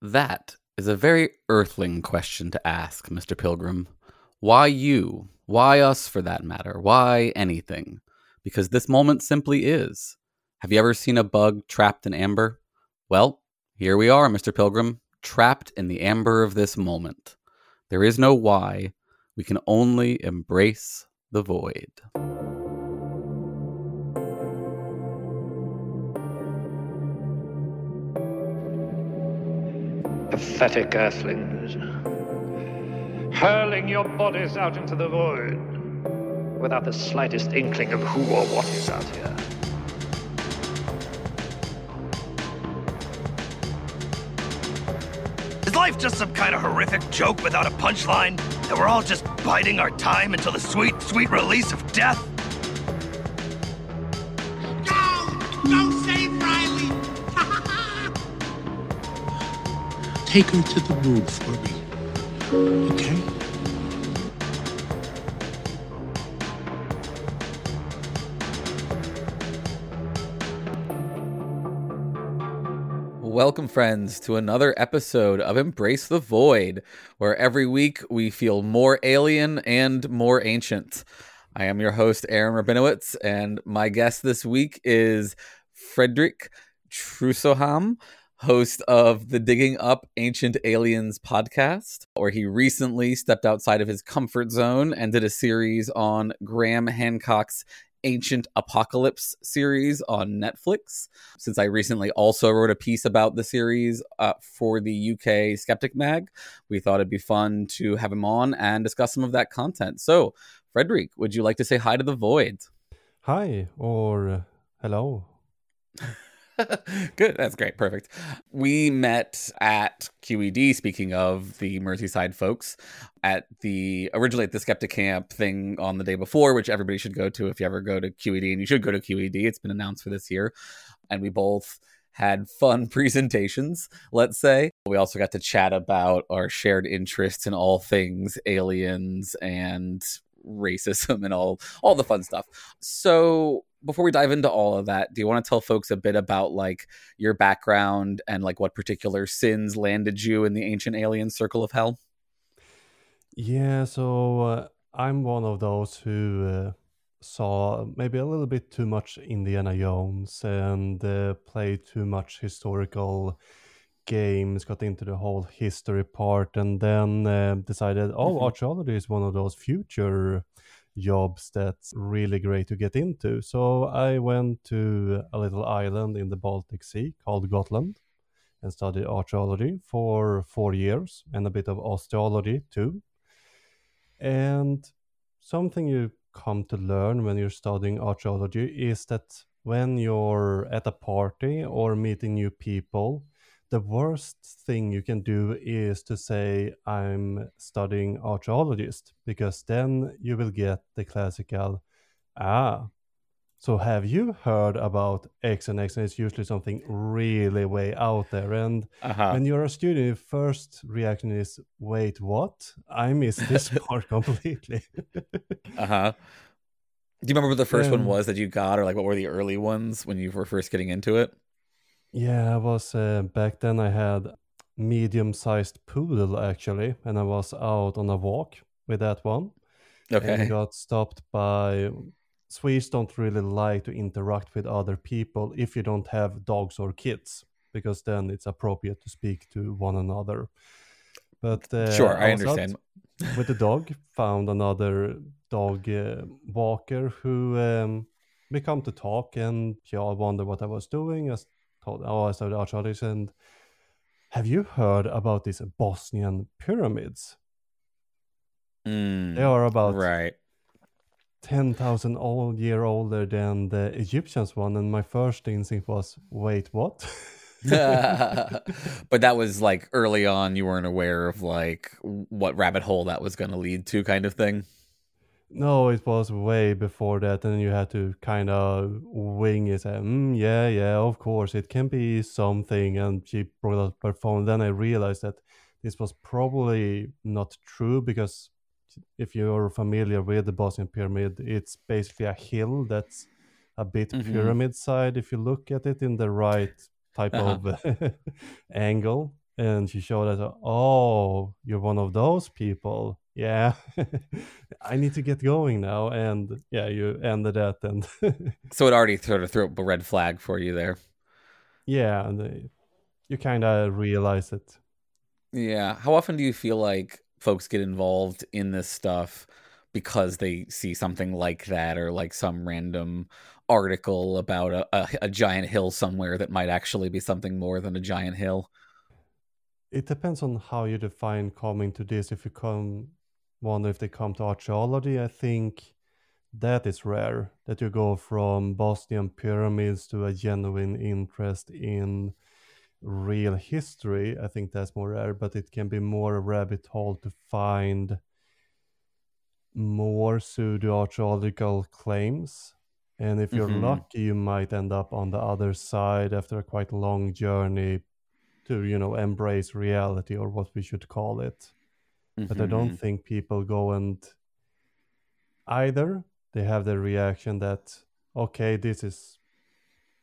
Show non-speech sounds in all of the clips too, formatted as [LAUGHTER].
That is a very earthling question to ask, Mr. Pilgrim. Why you? Why us for that matter? Why anything? Because this moment simply is. Have you ever seen a bug trapped in amber? Well, here we are, Mr. Pilgrim, trapped in the amber of this moment. There is no why. We can only embrace the void. Pathetic earthlings. Hurling your bodies out into the void without the slightest inkling of who or what is out here. Is life just some kind of horrific joke without a punchline? That we're all just biding our time until the sweet, sweet release of death? Take her to the moon for me. Okay? Welcome, friends, to another episode of Embrace the Void, where every week we feel more alien and more ancient. I am your host, Aaron Rabinowitz, and my guest this week is Fredrik Trusohamn, host of the Digging Up Ancient Aliens podcast, where he recently stepped outside of his comfort zone and did a series on Graham Hancock's Ancient Apocalypse series on Netflix. Since I recently also wrote a piece about the series uh, for the UK Skeptic Mag, we thought it'd be fun to have him on and discuss some of that content. So, Fredrik, would you like to say hi to the Void? Hi, or uh, hello. [LAUGHS] [LAUGHS] Good. That's great. Perfect. We met at QED, speaking of the Merseyside folks, at the originally at the Skeptic Camp thing on the day before, which everybody should go to if you ever go to QED, and you should go to QED. It's been announced for this year. And we both had fun [LAUGHS] presentations, let's say. We also got to chat about our shared interests in all things aliens and racism and all all the fun stuff. So before we dive into all of that, do you want to tell folks a bit about like your background and like what particular sins landed you in the ancient alien circle of hell? Yeah, so uh, I'm one of those who uh, saw maybe a little bit too much Indiana Jones and uh, played too much historical games, got into the whole history part, and then uh, decided, oh, Mhm. archaeology is one of those future jobs that's really great to get into. So I went to a little island in the Baltic Sea called Gotland and studied archaeology for four years and a bit of osteology too. And something you come to learn when you're studying archaeology is that when you're at a party or meeting new people, the worst thing you can do is to say, I'm studying archaeologist, because then you will get the classical, ah, so have you heard about X and X? And it's usually something really way out there. And Uh-huh. when you're a student, your first reaction is, wait, what? I missed this [LAUGHS] part completely. Uh-huh. Do you remember what the first one Um, was that you got or like what were the early ones when you were first getting into it? Yeah, I was uh, back then I had medium sized poodle actually, and I was out on a walk with that one. Okay. and got stopped by Swedes don't really like to interact with other people if you don't have dogs or kids because then it's appropriate to speak to one another. But uh, Sure, I out understand. with the dog, found another dog uh, walker who um, we come to talk, and yeah, I wonder what I was doing. I told, oh, I started archaeology, and have you heard about these Bosnian pyramids? Mm, They are about right. 10,000 old year older than the Egyptians one. And my first instinct was, wait, what? [LAUGHS] but that was like early on you weren't aware of like what rabbit hole that was going to lead to kind of thing. No, it was way before that. And you had to kind of wing it. Say, mm, yeah, yeah, of course, it can be something. And she brought up her phone. Then I realized that this was probably not true because if you're familiar with the Bosnian pyramid, it's basically a hill that's a bit Mhm. pyramid side if you look at it in the right type Uh-huh. of [LAUGHS] angle. and she showed us, oh, you're one of those people. Yeah, [LAUGHS] I need to get going now. And yeah, you ended that, and [LAUGHS] so it already sort of threw up a red flag for you there. Yeah, and you kind of realize it. Yeah. How often do you feel like folks get involved in this stuff because they see something like that or like some random article about a, a, a giant hill somewhere that might actually be something more than a giant hill? It depends on how you define coming to this. If you come, wonder if they come to archaeology, I think that is rare. That you go from Bosnian pyramids to a genuine interest in real history. I think that's more rare, but it can be more a rabbit hole to find more pseudo archaeological claims and if you're mm-hmm. lucky, you might end up on the other side after a quite long journey to, you know, embrace reality or what we should call it. Mm-hmm. But I don't mm-hmm. think people go and either they have the reaction that, okay, this is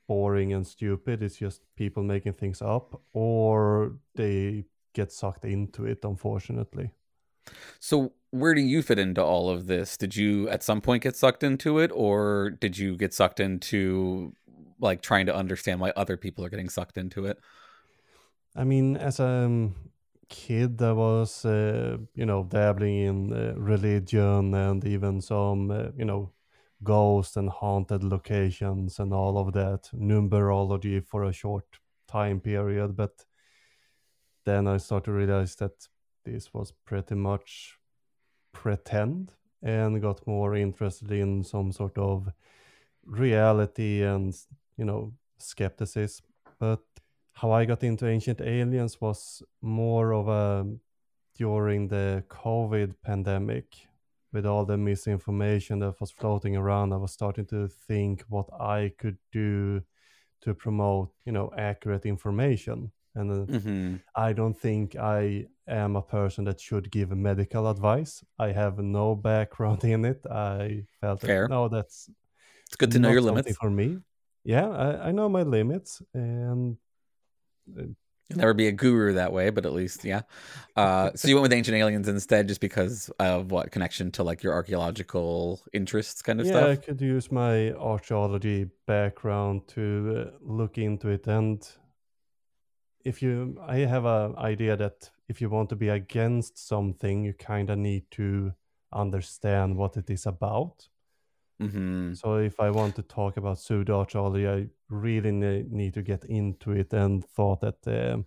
boring and stupid, it's just people making things up, or they get sucked into it, unfortunately. So, where do you fit into all of this? Did you at some point get sucked into it, or did you get sucked into like trying to understand why other people are getting sucked into it? I mean, as a kid, I was, uh, you know, dabbling in uh, religion and even some, uh, you know, ghost and haunted locations and all of that, numerology for a short time period. But then I started to realize that this was pretty much pretend and got more interested in some sort of reality and you know skepticism but how i got into ancient aliens was more of a during the covid pandemic with all the misinformation that was floating around. I was starting to think what i could do to promote you know accurate information. And uh, mm-hmm. i don't think i am a person that should give medical advice. I have no background in it. I felt Fair. That, no that's it's good to know your limits. for me. Yeah I, I know my limits. And never be a guru that way, but at least, yeah. Uh, so you went with ancient aliens instead, just because of what connection to like your archaeological interests, kind of yeah, stuff. Yeah, I could use my archaeology background to uh, look into it, and if you i have a idea that if you want to be against something you kind of need to understand what it is about mm-hmm. so if i want to talk about pseudo archaeology i really ne- need to get into it and thought that uh,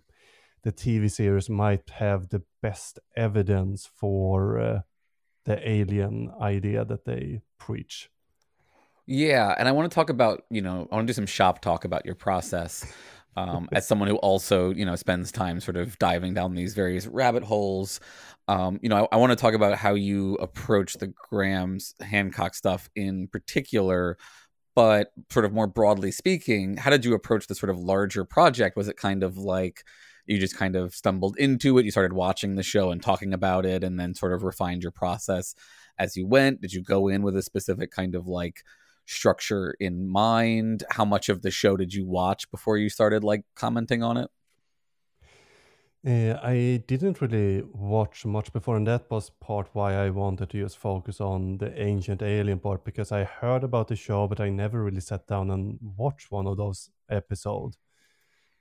the tv series might have the best evidence for uh, the alien idea that they preach yeah and i want to talk about you know i want to do some shop talk about your process um, as someone who also you know spends time sort of diving down these various rabbit holes. Um, you know i, I want to talk about how you approach the graham's hancock stuff in particular but sort of more broadly speaking how did you approach the sort of larger project? Was it kind of like you just kind of stumbled into it you started watching the show and talking about it and then sort of refined your process as you went? Did you go in with a specific kind of like structure in mind? How much of the show did you watch before you started like commenting on it? Uh, I didn't really watch much before, and that was part why I wanted to just focus on the ancient alien part because I heard about the show, but I never really sat down and watched one of those episodes.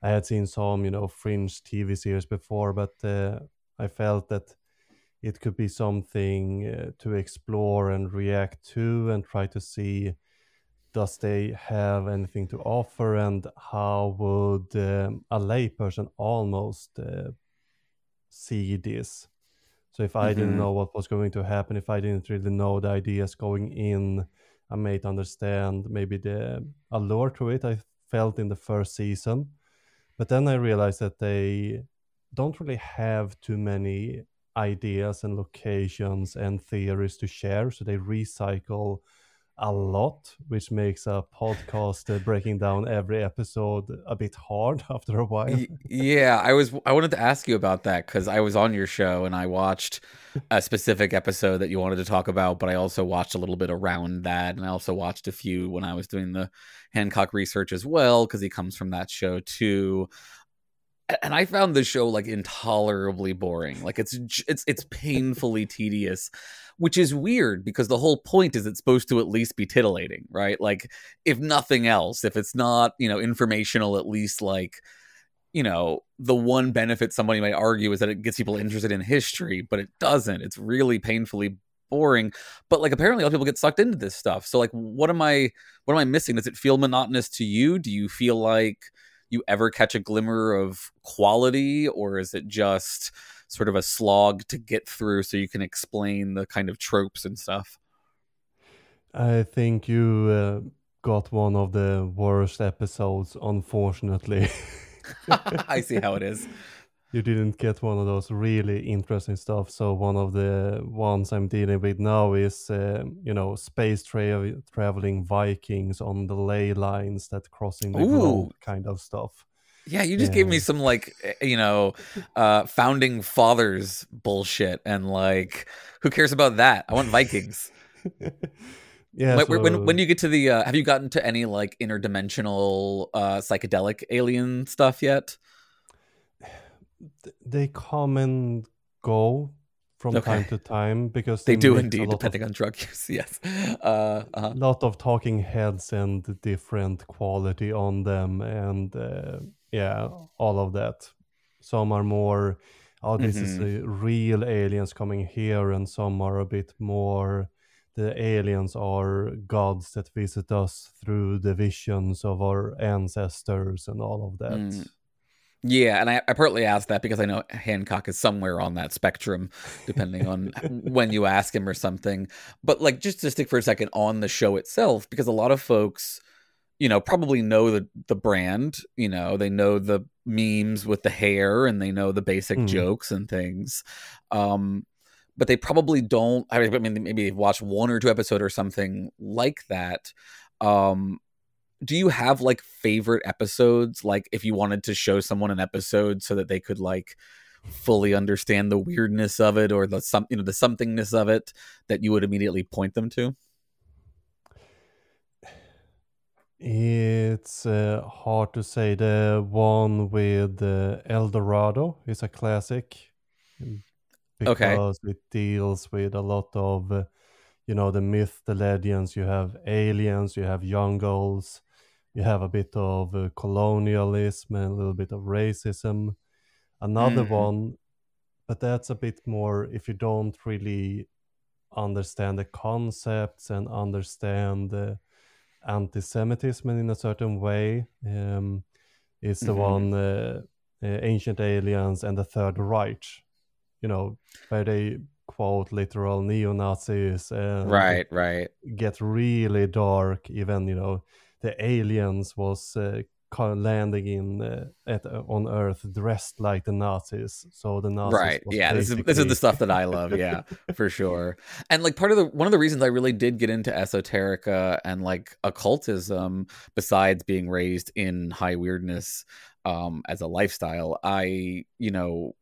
I had seen some, you know, fringe TV series before, but uh, I felt that it could be something uh, to explore and react to and try to see does they have anything to offer and how would um, a layperson almost uh, see this so if i mm-hmm. didn't know what was going to happen if i didn't really know the ideas going in i might understand maybe the allure to it i felt in the first season but then i realized that they don't really have too many ideas and locations and theories to share so they recycle a lot, which makes a podcast uh, breaking down every episode a bit hard [LAUGHS] after a while. yeah, I was I wanted to ask you about that because I was on your show and I watched [LAUGHS] a specific episode that you wanted to talk about, but I also watched a little bit around that, and I also watched a few when I was doing the Hancock research as well because he comes from that show too. And I found the show like intolerably boring. Like it's it's it's painfully tedious, which is weird because the whole point is it's supposed to at least be titillating, right? Like if nothing else, if it's not, you know, informational at least like you know, the one benefit somebody might argue is that it gets people interested in history, but it doesn't. It's really painfully boring. But like apparently a lot of people get sucked into this stuff. So like what am I what am I missing? Does it feel monotonous to you? Do you feel like you ever catch a glimmer of quality, or is it just sort of a slog to get through so you can explain the kind of tropes and stuff? I think you uh, got one of the worst episodes, unfortunately. [LAUGHS] I see how it is. [LAUGHS] You didn't get one of those really interesting stuff. So one of the ones I'm dealing with now is, uh, you know, space tra- traveling Vikings on the ley lines that crossing the Ooh. globe kind of stuff. Yeah, you just gave me some like eh, you know, uh founding fathers bullshit and like who cares about that? I want Vikings. [LAUGHS] yeah. when, when when you get to the uh have you gotten to any like interdimensional uh psychedelic alien stuff yet? Th- they come and go from Okay. time to time because They do indeed, lot of- depending on drug use. [LAUGHS] Yes. Uh, uh lot of talking heads and different quality on them and uh, yeah all of that some are more oh this is Mm-hmm. a real aliens coming here and some are a bit more the aliens are gods that visit us through the visions of our ancestors and all of that Mm. Yeah, and I, I partly asked that because I know Hancock is somewhere on that spectrum, depending on [LAUGHS] when you ask him or something. But like, just to stick for a second on the show itself, because a lot of folks, you know, probably know the the brand. You know, they know the memes with the hair, and they know the basic Mm. jokes and things. Um, but they probably don't. I mean, maybe they've watched one or two episodes or something like that. Um, do you have like favorite episodes like if you wanted to show someone an episode so that they could like fully understand the weirdness of it or the some you know the somethingness of it that you would immediately point them to It's uh, hard to say. The one with uh, El Dorado is a classic Okay. because it deals with a lot of, uh, you know, the myth, the legends. You have aliens, you have jungles, you have a bit of uh, colonialism and a little bit of racism. Another Mhm. one, but that's a bit more if you don't really understand the concepts and understand the anti-Semitism in a certain way. Um, it's the Mhm. one uh, uh, Ancient Aliens and the Third Reich, you know, where they quote literal neo-Nazis and right right get really dark. Even you know, the aliens was uh, landing in uh, at uh, on Earth dressed like the Nazis. So the Nazis, right. yeah this is this is the stuff that i love. Yeah [LAUGHS] for sure. And like part of the one of the reasons i really did get into esoterica and like occultism besides being raised in high weirdness um as a lifestyle i you know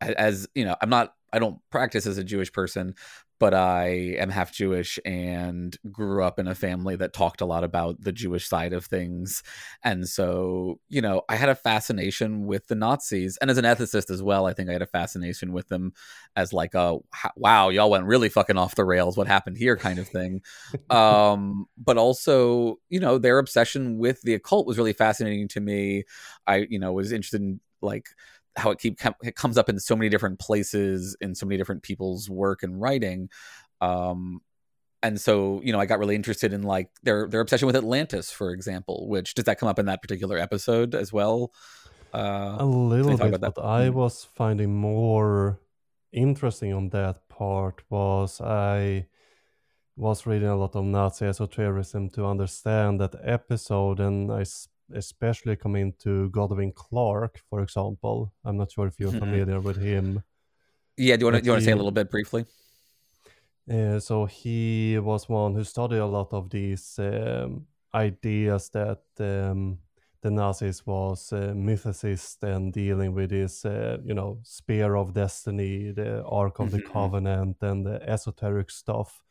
as you know i'm not i don't practice as a jewish person but i am half jewish and grew up in a family that talked a lot about the jewish side of things. And so you know i had a fascination with the nazis. And as an ethicist as well i think i had a fascination with them as like a wow y'all went really fucking off the rails. What happened here? kind of thing. [LAUGHS] Um but also you know their obsession with the occult was really fascinating to me. I you know was interested in like how it keep it comes up in so many different places in so many different people's work and writing. Um and so you know i got really interested in like their their obsession with atlantis for example which does that come up in that particular episode as well? Uh a little bit, but I Mm. was finding more interesting on that part was I was reading a lot of Nazi esotericism to understand that episode, and I s- especially come into Goodrick-Clarke, for example. I'm not sure if you're Mhm. familiar with him. yeah do you want to But you want to say a little bit briefly Uh, so he was one who studied a lot of these um, ideas that um, the Nazis was uh, mythicist and dealing with this, uh, you know, spear of destiny, the Ark of the Mhm. Covenant, and the esoteric stuff.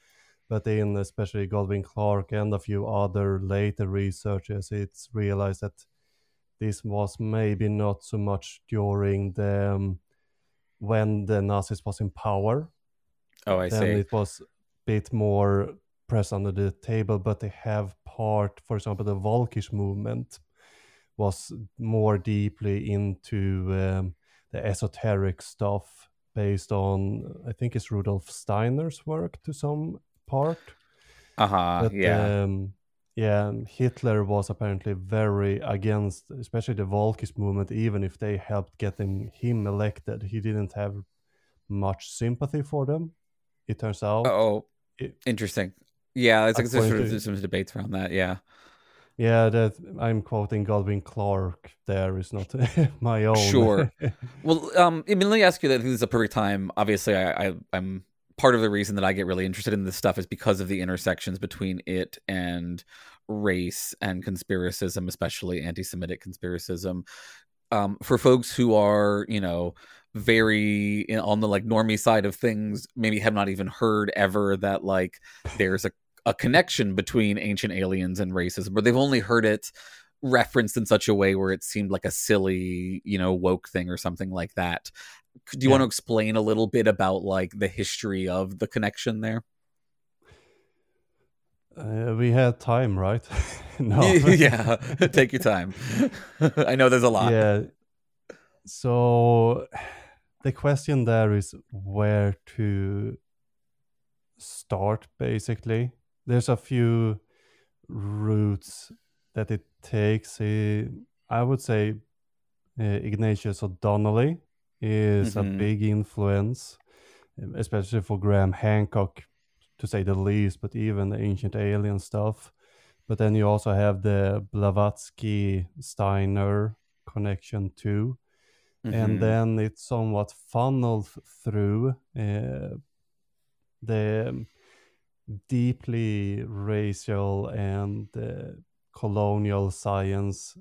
But in especially Goodrick-Clarke and a few other later researchers, it's realized that this was maybe not so much during the um, when the Nazis was in power. Oh, I then see. it was a bit more pressed under the table, but they have part, for example, the Volkisch movement was more deeply into um, the esoteric stuff based on, I think it's Rudolf Steiner's work to some part. Uh huh. But Yeah. um, yeah, Hitler was apparently very against, especially the Volkisch movement. Even if they helped getting him elected, he didn't have much sympathy for them. It turns out. oh, it- interesting. Yeah, it's like there's, sort of, some debates around that. Yeah. Yeah, that I'm quoting Goodrick-Clarke. There is not [LAUGHS] my own. Sure. [LAUGHS] Well, um, I mean, let me ask you that. I think This is a perfect time. Obviously, I, I, I'm part of the reason that I get really interested in this stuff is because of the intersections between it and race and conspiracism, especially anti-Semitic conspiracism. Um, for folks who are, you know, very on the like normie side of things, maybe have not even heard ever that like there's a a connection between ancient aliens and racism, or they've only heard it referenced in such a way where it seemed like a silly, you know, woke thing or something like that. Do you Yeah. want to explain a little bit about like the history of the connection there? Uh, we had time, right? [LAUGHS] no. [LAUGHS] yeah, take your time. [LAUGHS] I know there's a lot. Yeah. So the question there is where to start, basically. There's a few routes that it takes. Eh, I would say uh, Ignatius O'Donnelly is Mhm. a big influence, especially for Graham Hancock, to say the least, but even the ancient alien stuff. But then you also have the Blavatsky Steiner connection too. Mhm. And then it's somewhat funneled through uh, the deeply racial and uh, colonial science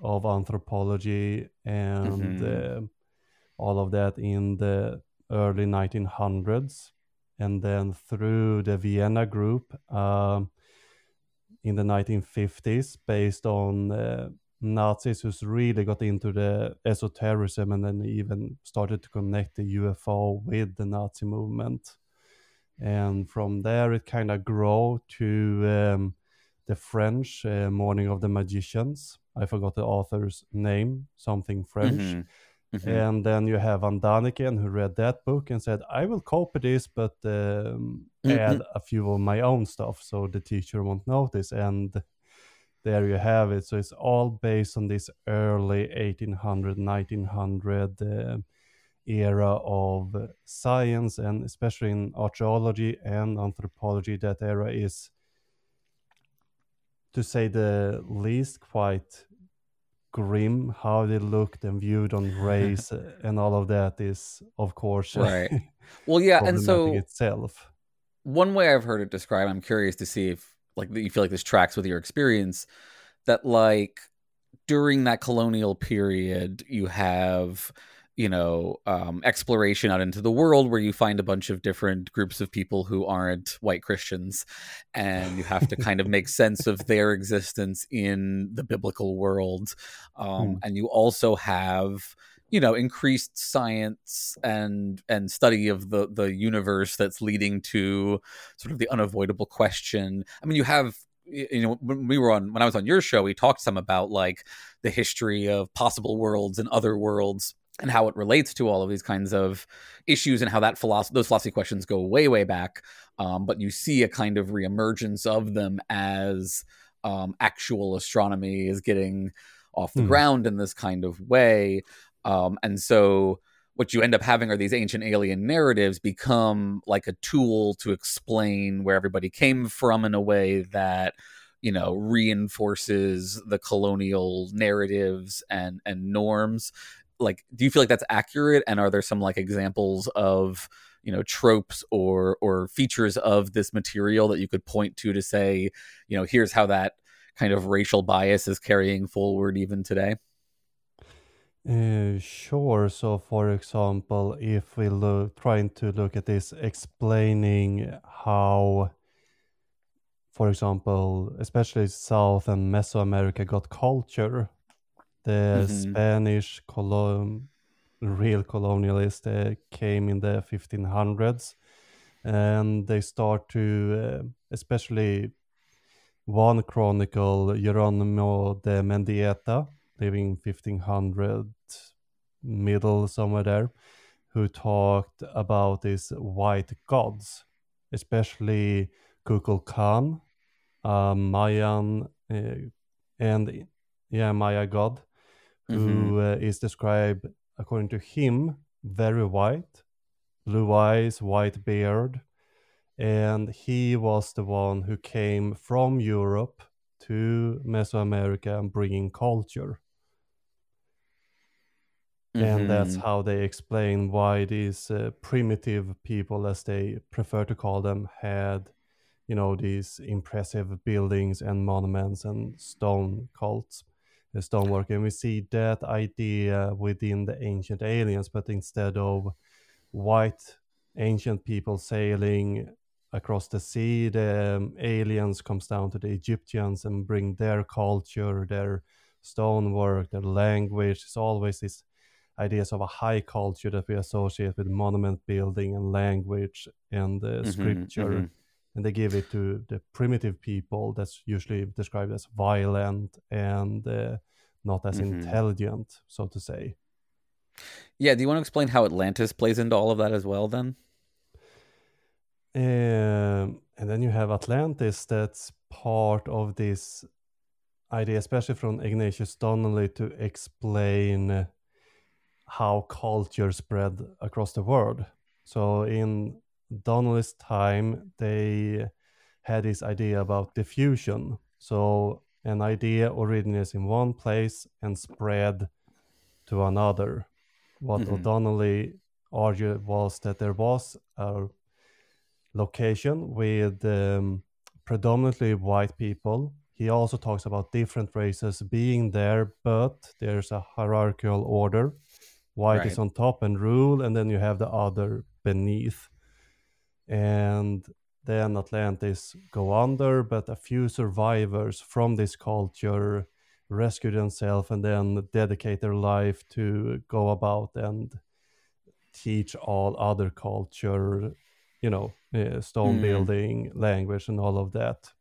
of anthropology and Mhm. uh, all of that in the early 1900s and then through the vienna group um, in the 1950s based on uh, nazis who's really got into the esotericism and then even started to connect the ufo with the nazi movement. And from there it kind of grow to um, the french uh, morning of the magicians. I forgot the author's name something french. Mhm. Mhm. and then you have Von Däniken who read that book and said, I will copy this, but um, Mhm. add a few of my own stuff so the teacher won't notice. And there you have it. So it's all based on this early 1800, 1900 uh, era of science, and especially in archaeology and anthropology, that era is, to say the least, quite grim how they looked and viewed on [LAUGHS] race and all of that is of course Right. [LAUGHS] Well, yeah, and so itself one way I've heard it described, I'm curious to see if like you feel like this tracks with your experience that like during that colonial period you have you know um, exploration out into the world where you find a bunch of different groups of people who aren't white christians and you have to kind of make [LAUGHS] sense of their existence in the biblical world um, Hmm. and you also have you know increased science and and study of the the universe that's leading to sort of the unavoidable question i mean you have you know when we were on when i was on your show we talked some about like the history of possible worlds and other worlds and how it relates to all of these kinds of issues and how that philosophy those philosophy questions go way way back um, but you see a kind of reemergence of them as um, actual astronomy is getting off the Hmm. ground in this kind of way um, and so what you end up having are these ancient alien narratives become like a tool to explain where everybody came from in a way that you know reinforces the colonial narratives and and norms like do you feel like that's accurate and are there some like examples of you know tropes or or features of this material that you could point to to say you know here's how that kind of racial bias is carrying forward even today Uh, sure. So, for example, if we look trying to look at this, explaining how, for example, especially South and Mesoamerica got culture, The Mhm. Spanish colon, real colonialists uh, came in the 1500s, and they start to, uh, especially one chronicle, Geronimo de Mendieta, living 1500 middle somewhere there, who talked about these white gods, especially Kukulkan, a Mayan uh, and yeah Maya god, who uh, is described according to him very white, blue eyes, white beard, and he was the one who came from Europe to Mesoamerica and bringing culture. And that's Mhm. how they explain why these uh, primitive people as they prefer to call them had you know these impressive buildings and monuments and stone cults stonework and we see that idea within the ancient aliens but instead of white ancient people sailing across the sea the um, aliens comes down to the egyptians and bring their culture their stonework their language it's always this ideas of a high culture that we associate with monument building and language and uh, Mhm, scripture mhm. And they give it to the primitive people that's usually described as violent and uh, not as Mhm. intelligent so to say Yeah, do you want to explain how Atlantis plays into all of that as well then? Um, and then you have Atlantis that's part of this idea, especially from Ignatius Donnelly, to explain how culture spread across the world. So in Donnelly's time, they had this idea about diffusion. So an idea originates in one place and spread to another. What Mhm. O'Donnelly argued was that there was a location with um, predominantly white people. He also talks about different races being there, but there's a hierarchical order. White is on top and rule, and then you have the other beneath. And then Atlantis go under, but a few survivors from this culture rescue themselves and then dedicate their life to go about and teach all other culture, you know, uh, stone Mm. building, language, and all of that.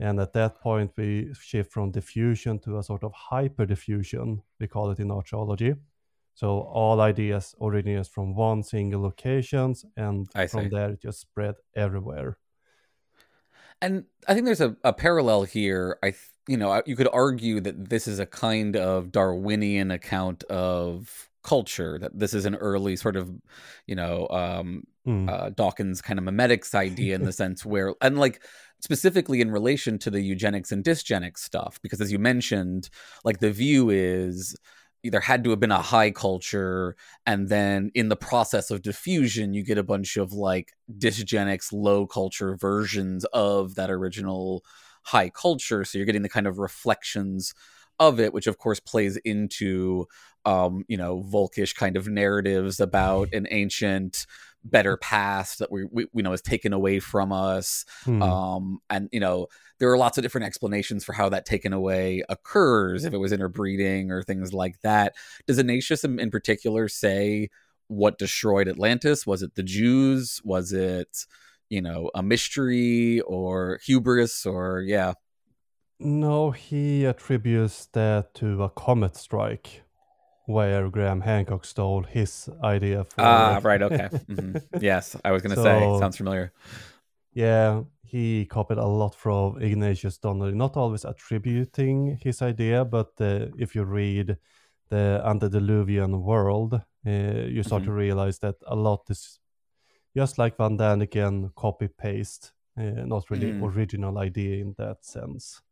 And at that point, we shift from diffusion to a sort of hyper diffusion, we call it in archaeology. So all ideas originate from one single locations, and I from see. there it just spread everywhere. And I think there's a, a parallel here. I, th- you know, you could argue that this is a kind of Darwinian account of culture. That this is an early sort of, you know, um, Hmm. uh, Dawkins kind of memetics idea in the [LAUGHS] sense where, and like specifically in relation to the eugenics and dysgenics stuff, because as you mentioned, like the view is there had to have been a high culture and then in the process of diffusion you get a bunch of like dysgenics low culture versions of that original high culture. So you're getting the kind of reflections of it which of course plays into um you know volkish kind of narratives about an ancient better past that we, we you know is taken away from us. Hmm. um and you know there are lots of different explanations for how that taken away occurs if it was interbreeding or things like that. Does ignatius in, in particular say what destroyed atlantis? Was it the jews? Was it you know a mystery or hubris or yeah No, he attributes that to a comet strike where Graham Hancock stole his idea for. ah right okay [LAUGHS] Mhm. yes i was gonna say sounds familiar Yeah, he copied a lot from Ignatius Donnelly, not always attributing his idea, but uh, if you read the Antediluvian World, uh, you start to realize that a lot is just like Von Däniken copy paste, uh, not really Mm. original idea in that sense.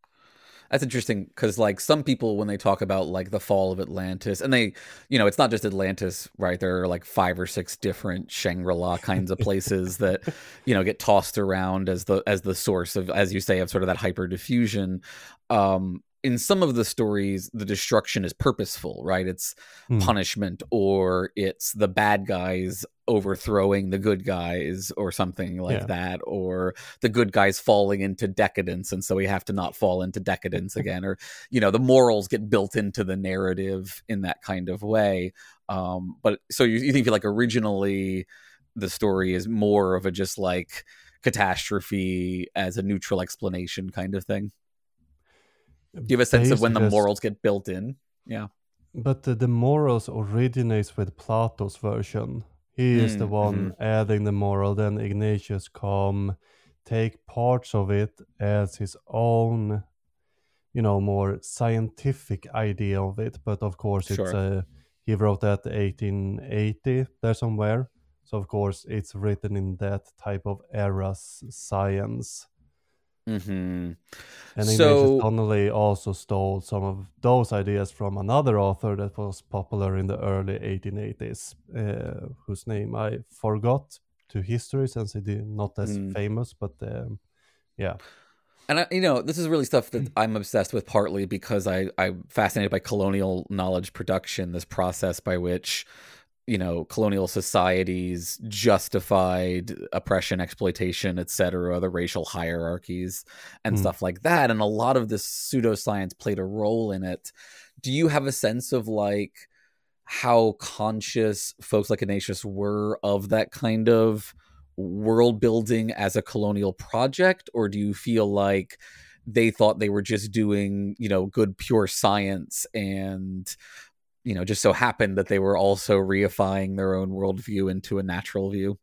That's interesting because, like, some people when they talk about like the fall of Atlantis, and they, you know, it's not just Atlantis, right? There are like five or six different Shangri-La kinds of places that, [LAUGHS] you know, get tossed around as the as the source of, as you say, of sort of that hyper diffusion. Um, in some of the stories the destruction is purposeful right it's Hmm. punishment or it's the bad guys overthrowing the good guys or something like Yeah. that or the good guys falling into decadence and so we have to not fall into decadence [LAUGHS] again or you know the morals get built into the narrative in that kind of way um but so you, you think like originally the story is more of a just like catastrophe as a neutral explanation kind of thing do you have a sense of when the morals get built in yeah But the, the morals originates with Plato's version. He is the Mm, one adding the moral. Then Ignatius come take parts of it as his own, you know, more scientific idea of it. But of course, it's Sure. uh, he wrote that 1880 there somewhere. So of course, it's written in that type of era's science. Hmm And So- Donnelly also stole some of those ideas from another author that was popular in the early 1880s, uh, whose name I forgot to history since he did not as Mm. famous, but um, yeah. And I, you know, this is really stuff that I'm obsessed with, partly because I I'm fascinated by colonial knowledge production, this process by which you know colonial societies justified oppression, exploitation, etc., the racial hierarchies and Hmm. stuff like that. And a lot of this pseudoscience played a role in it. Do you have a sense of like how conscious folks like Ignatius were of that kind of world building as a colonial project or do you feel like they thought they were just doing you know good pure science and you know just so happened that they were also reifying their own worldview into a natural view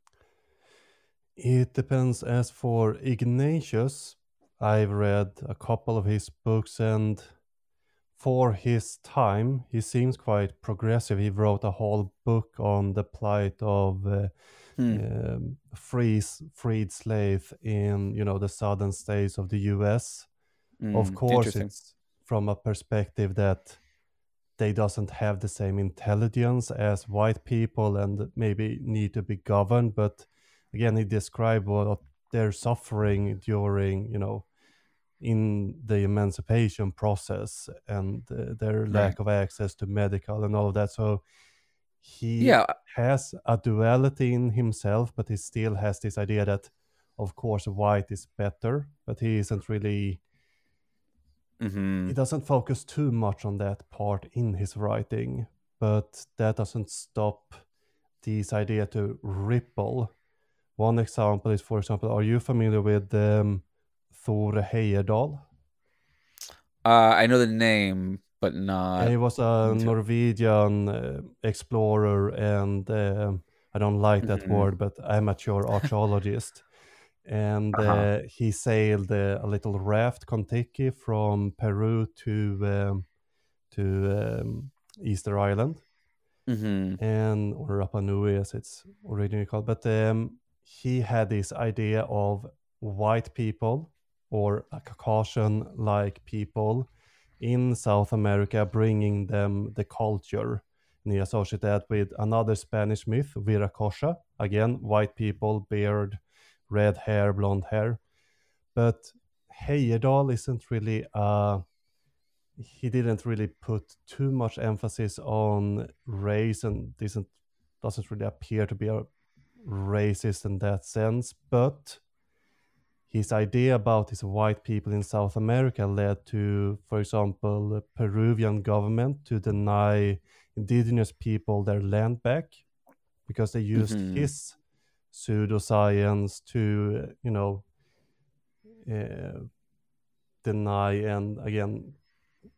It depends. As for Ignatius, I've read a couple of his books, and for his time, he seems quite progressive. He wrote a whole book on the plight of uh, Hmm. um, free freed slaves in you know the southern states of the U.S. of Mm, course, it's from a perspective that they doesn't have the same intelligence as white people and maybe need to be governed. But again, he described what they're suffering during you know in the emancipation process and uh, their lack of access to medical and all of that. So he yeah has a duality in himself, but he still has this idea that, of course, white is better, but he isn't really, hmm he doesn't focus too much on that part in his writing, but that doesn't stop this idea to ripple. One example is, for example, are you familiar with um, Thor Heyerdahl? uh, i know the name but not he was a Norwegian uh, explorer and um I don't like that Mhm. word, but amateur archaeologist. And Uh-huh. uh, he sailed uh, a little raft Kontiki from Peru to um, to um, Easter Island hmm and or Rapa Nui as it's originally called. But um, he had this idea of white people or a Caucasian-like people in South America, bringing them the culture. And he associated that with another Spanish myth, Viracocha. Again, white people, beard, red hair, blonde hair. But Heyerdahl isn't really uh he didn't really put too much emphasis on race and doesn't doesn't really appear to be a racist in that sense but his idea about his white people in South America led to, for example, the Peruvian government to deny indigenous people their land back because they used Mhm. his pseudoscience to, uh, you know, uh, deny and again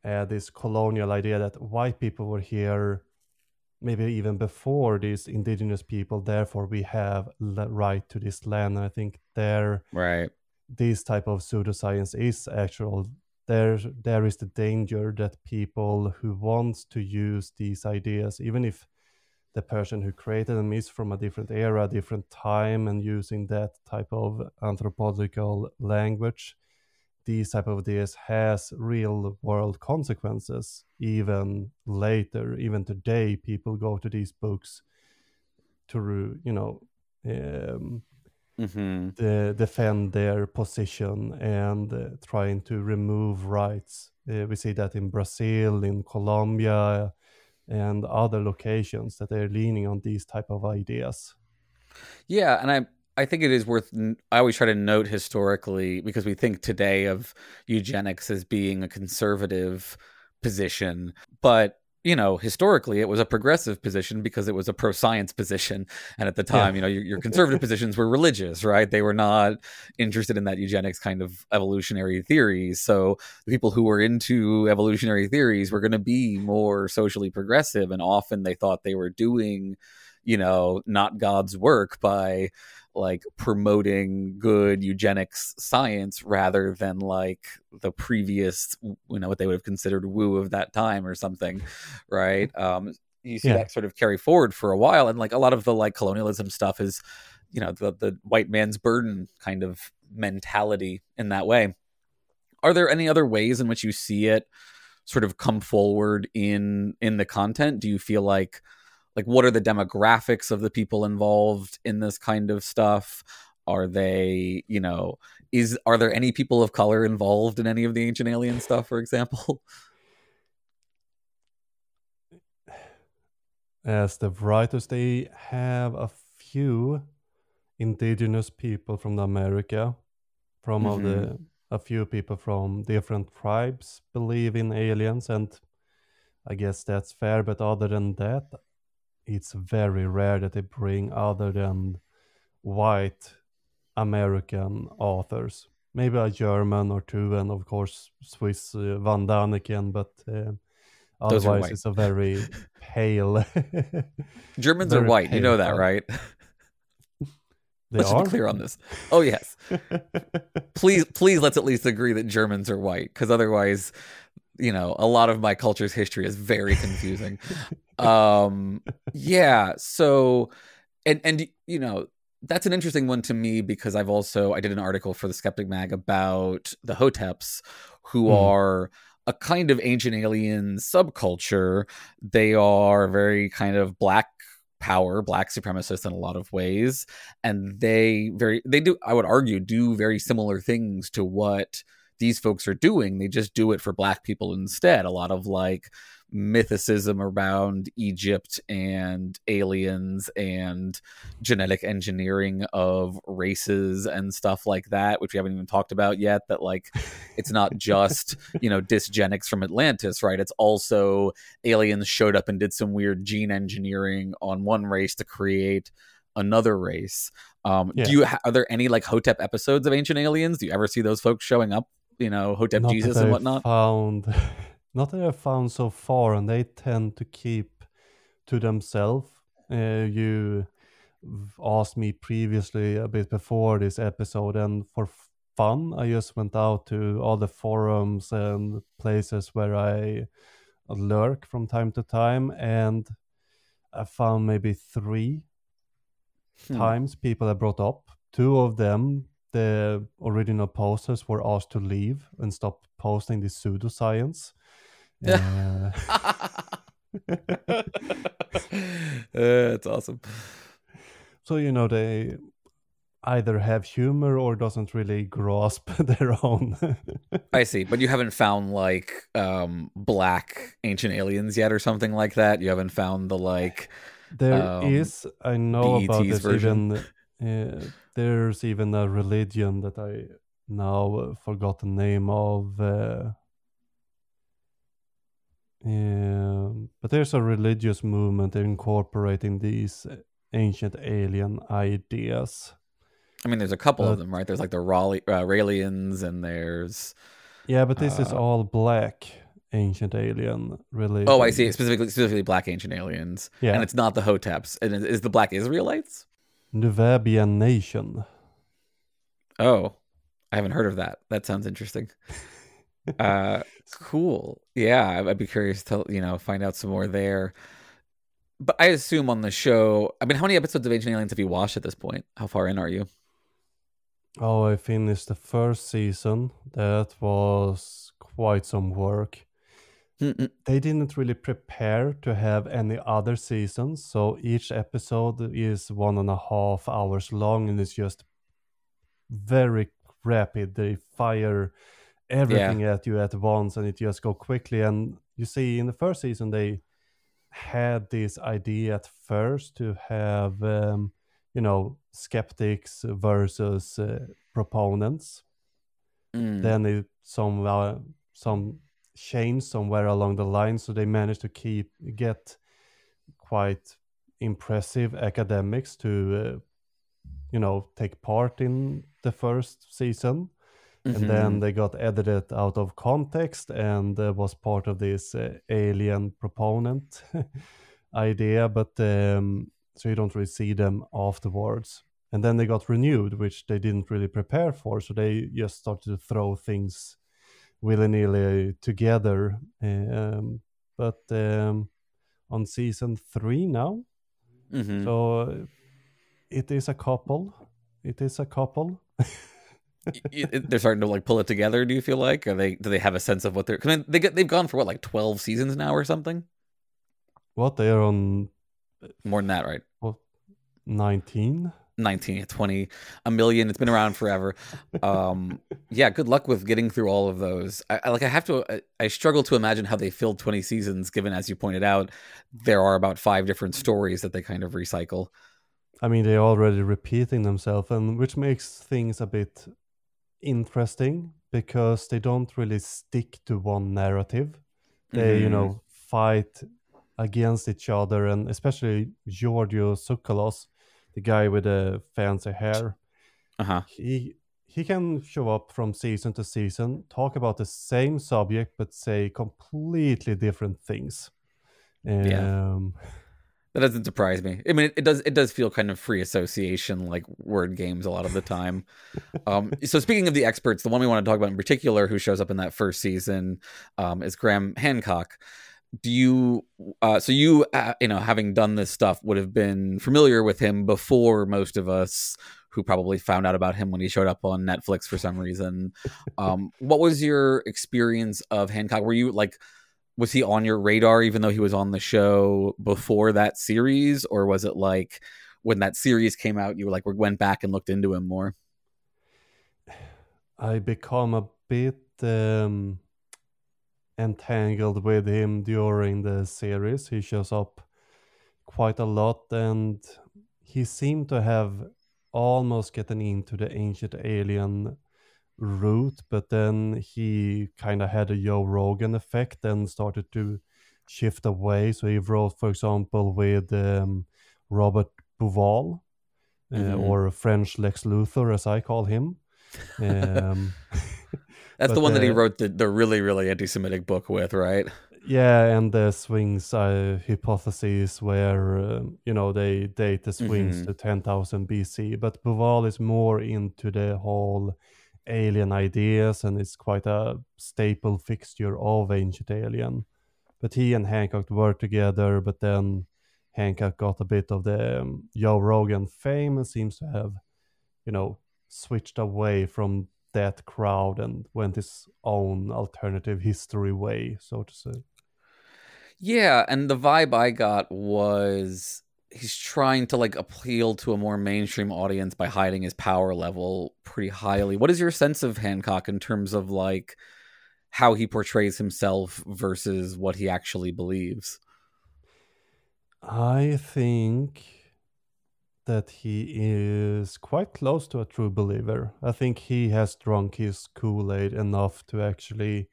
add this colonial idea that white people were here maybe even before these indigenous people therefore we have the right to this land. And i think there right. this type of pseudoscience is actual. There there is the danger that people who want to use these ideas even if the person who created them is from a different era different time and using that type of anthropological language these type of ideas has real world consequences even later even today people go to these books to you know um, hmm de- defend their position and uh, trying to remove rights. Uh, we see that in Brazil, in Colombia, and other locations that they're leaning on these type of ideas. Yeah, and I I think it is worth. I always try to note historically because we think today of eugenics as being a conservative position, but you know historically it was a progressive position because it was a pro science position, and at the Yeah. time, you know, your, your conservative [LAUGHS] positions were religious, right? They were not interested in that eugenics kind of evolutionary theories. So the people who were into evolutionary theories were going to be more socially progressive, and often they thought they were doing you know, not God's work by like promoting good eugenics science rather than like the previous, you know, what they would have considered woo of that time or something, right? Um, you see Yeah. that sort of carry forward for a while, and like a lot of the like colonialism stuff is, you know, the the white man's burden kind of mentality in that way. Are there any other ways in which you see it sort of come forward in in the content? Do you feel like like what are the demographics of the people involved in this kind of stuff are they you know is are there any people of color involved in any of the ancient alien stuff for example [SIGHS] As the writers, they have a few indigenous people from the America, from of the mm-hmm. a few people from different tribes believe in aliens, and I guess that's fair. But other than that, it's very rare that they bring other than white American authors. Maybe a German or two, and of course Swiss uh, Von Däniken, but uh, otherwise it's a very [LAUGHS] pale. germans are very white. You know that right? They let's are? be clear on this. Oh yes. [LAUGHS] Please please let's at least agree that germans are white because otherwise you know a lot of my culture's history is very confusing um yeah so and and you know that's an interesting one to me because i've also i did an article for the skeptic mag about the hoteps who Hmm. are a kind of ancient alien subculture. They are very kind of black power black supremacists in a lot of ways and they very they do i would argue do very similar things to what these folks are doing. They just do it for black people instead. A lot of like mythicism around egypt and aliens and genetic engineering of races and stuff like that which we haven't even talked about yet that like it's not [LAUGHS] just you know dysgenics from atlantis right? It's also aliens showed up and did some weird gene engineering on one race to create another race. Um Yeah. do you ha- are there any like hotep episodes of ancient aliens? Do you ever see those folks showing up you know hotep Not jesus and whatnot? Found, [LAUGHS] not that I've found so far, and they tend to keep to themselves. Uh, you asked me previously a bit before this episode, and for fun, I just went out to all the forums and places where I lurk from time to time, and I found maybe three Hmm. times people have brought up. Two of them, the original posters were asked to leave and stop posting this pseudoscience. Uh, That's [LAUGHS] awesome. so you know they either have humor or doesn't really grasp [LAUGHS] their own. [LAUGHS] I see, but you haven't found like um black ancient aliens yet or something like that. You haven't found the like There um, is, I know about this version. even. Uh, there's even a religion that I now forgot the name of. Uh, um, but there's a religious movement incorporating these uh, ancient alien ideas. I mean, there's a couple of them, right? There's like the Raleigh, uh, Raelians, and there's Yeah, but this is Uh, all black ancient alien religion. oh, I see, specifically specifically black ancient aliens, Yeah. and it's not the Hoteps, and it is the Black Israelites. Nuwaubian nation. Oh, I haven't heard of that. That sounds interesting. [LAUGHS] uh, cool. Yeah, I'd be curious to you know find out some more there. But I assume on the show, I mean, how many episodes of Ancient Aliens have you watched at this point? How far in are you? Oh, I finished the first season. That was quite some work. Mm-mm. They didn't really prepare to have any other seasons, so each episode is one and a half hours long and it's just very rapid. They fire everything at you at once, and it just go quickly. And you see, in the first season, they had this idea at first to have, um, you know, skeptics versus uh, proponents. Mm. Then it some uh, some change somewhere along the line, so they managed to keep get quite impressive academics to uh, you know take part in the first season and then they got edited out of context and uh, was part of this uh, alien proponent [LAUGHS] idea but um, so you don't really see them afterwards. And then they got renewed which they didn't really prepare for so they just started to throw things willy-nilly together um, but um, on season three now Mhm. so uh, it is a couple. It is a couple [LAUGHS] they're starting to like pull it together. Do you feel like? Are they? Do they have a sense of what they're? Cause they get they've gone for what like twelve seasons now or something? what they are on More than that, right? 19 19 20 a million it's been around forever um yeah good luck with getting through all of those i, I like i have to I, I struggle to imagine how they filled 20 seasons given as you pointed out there are about five different stories that they kind of recycle I mean, they're already repeating themselves, and which makes things a bit interesting because they don't really stick to one narrative. They, you Mhm. know, fight against each other, and especially Giorgio Tsoukalos, the guy with the fancy hair. uh-huh He he can show up from season to season, talk about the same subject, but say completely different things. Yeah. [LAUGHS] That doesn't surprise me. I mean it, it does it does feel kind of free association like word games a lot of the time. [LAUGHS] Um so speaking of the experts the one we want to talk about in particular who shows up in that first season um is graham hancock. Do you uh so you uh, you know having done this stuff would have been familiar with him before most of us who probably found out about him when he showed up on netflix for some reason. [LAUGHS] Um what was your experience of hancock? Were you like was he on your radar even though he was on the show before that series or was it like when that series came out you were like went back and looked into him more I become a bit um, entangled with him during the series. He shows up quite a lot, and he seemed to have almost gotten into the ancient alien route, but then he kind of had a Joe Rogan effect and started to shift away. So he wrote, for example, with um, Robert Bauval, uh, Mhm. or French Lex Luthor, as I call him. Um, [LAUGHS] that's the one that he uh, wrote the, the really really anti-semitic book with right yeah, and the Sphinx uh, hypothesis where uh, you know they date the Sphinx Mhm. to 10,000 BC, but Bauval is more into the whole alien ideas and it's quite a staple fixture of ancient alien. But he and Hancock were together, but then Hancock got a bit of the um, Joe Rogan fame and seems to have, you know, switched away from that crowd and went his own alternative history way, so to say. yeah and the vibe i got was he's trying to like appeal to a more mainstream audience by hiding his power level pretty highly what is your sense of hancock in terms of like how he portrays himself versus what he actually believes I think that he is quite close to a true believer. I think he has drunk his Kool Aid enough to actually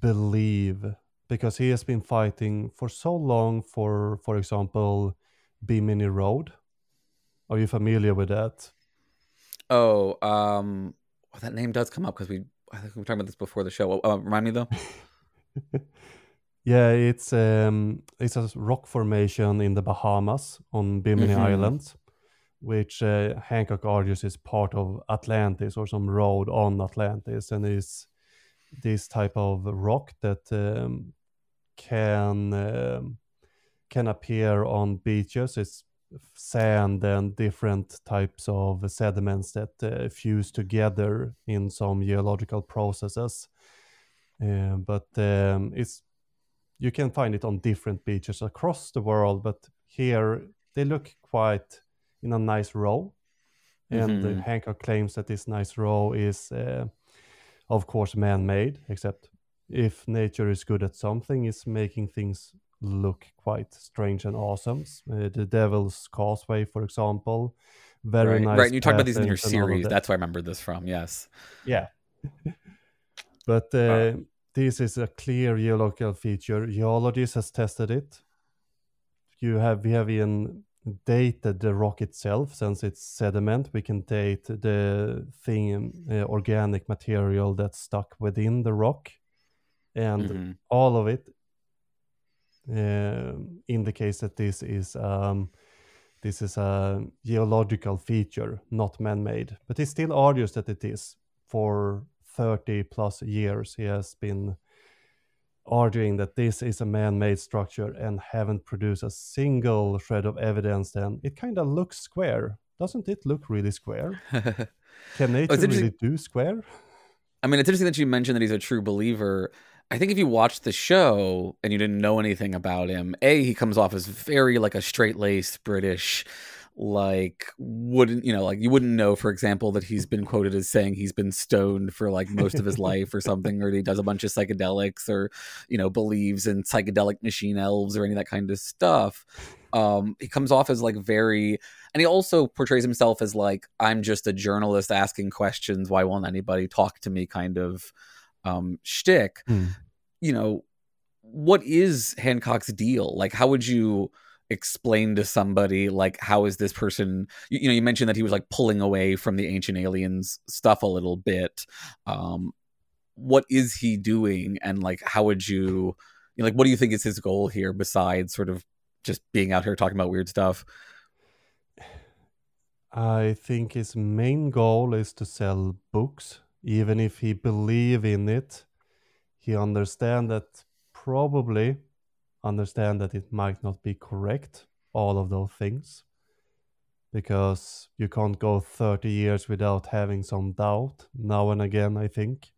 believe because he has been fighting for so long for, for example, Bimini Road. Are you familiar with that? Oh, um, oh, that name does come up because we I think we were talking about this before the show. Uh, remind me though. [LAUGHS] Yeah, it's um it's a rock formation in the Bahamas on Bimini Mhm. Island, which uh, Hancock argues is part of Atlantis or some road on Atlantis, and is this type of rock that um, can um, can appear on beaches. It's sand and different types of sediments that uh, fuse together in some geological processes. Uh, but um, it's you can find it on different beaches across the world, but here they look quite in a nice row. And Mhm. Hancock claims that this nice row is, uh, of course, man-made. Except if nature is good at something, it's making things look quite strange and awesome. Uh, the Devil's Causeway, for example, very right, nice. right. You talked about these in your patterns and all of series. that. That's where I remember this from. Yes. Yeah. [LAUGHS] but uh, this is a clear geological feature. Geologists has tested it. You have we have even dated the rock itself since it's sediment. We can date the thing, uh, organic material that's stuck within the rock, and Mhm. all of it uh, indicates that this is um, this is a geological feature, not man-made. But he still argues that it is. For 30 plus years, he has been arguing that this is a man-made structure and haven't produced a single shred of evidence. Then it kind of looks square, doesn't it? Look really square. [LAUGHS] Can nature interesting- really do square? I mean, it's interesting that you mentioned that he's a true believer. I think if you watched the show and you didn't know anything about him, A, he comes off as very like a straight laced British, like wouldn't you know, like you wouldn't know, for example, that he's been quoted as saying he's been stoned for like most of his life or something, or he does a bunch of psychedelics or, you know, believes in psychedelic machine elves or any of that kind of stuff. Um, he comes off as like very and he also portrays himself as like I'm just a journalist asking questions. Why won't anybody talk to me? Kind of um, shtick. Hmm. You know, what is Hancock's deal? Like, how would you explain to somebody like how is this person? You, you know, you mentioned that he was like pulling away from the ancient aliens stuff a little bit. Um, what is he doing, and like how would you? You know, like, what do you think is his goal here besides sort of just being out here talking about weird stuff? I think his main goal is to sell books. Even if he believe in it, he understand that probably understand that it might not be correct. All of those things, because you can't go thirty years without having some doubt now and again. I think,